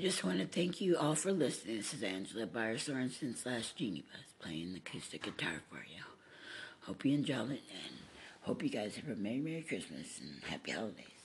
just want to thank you all for listening. This is Angela Byer Sorensen slash Geniebus playing the acoustic guitar for you. Hope you enjoy it and hope you guys have a Merry Merry Christmas and Happy Holidays.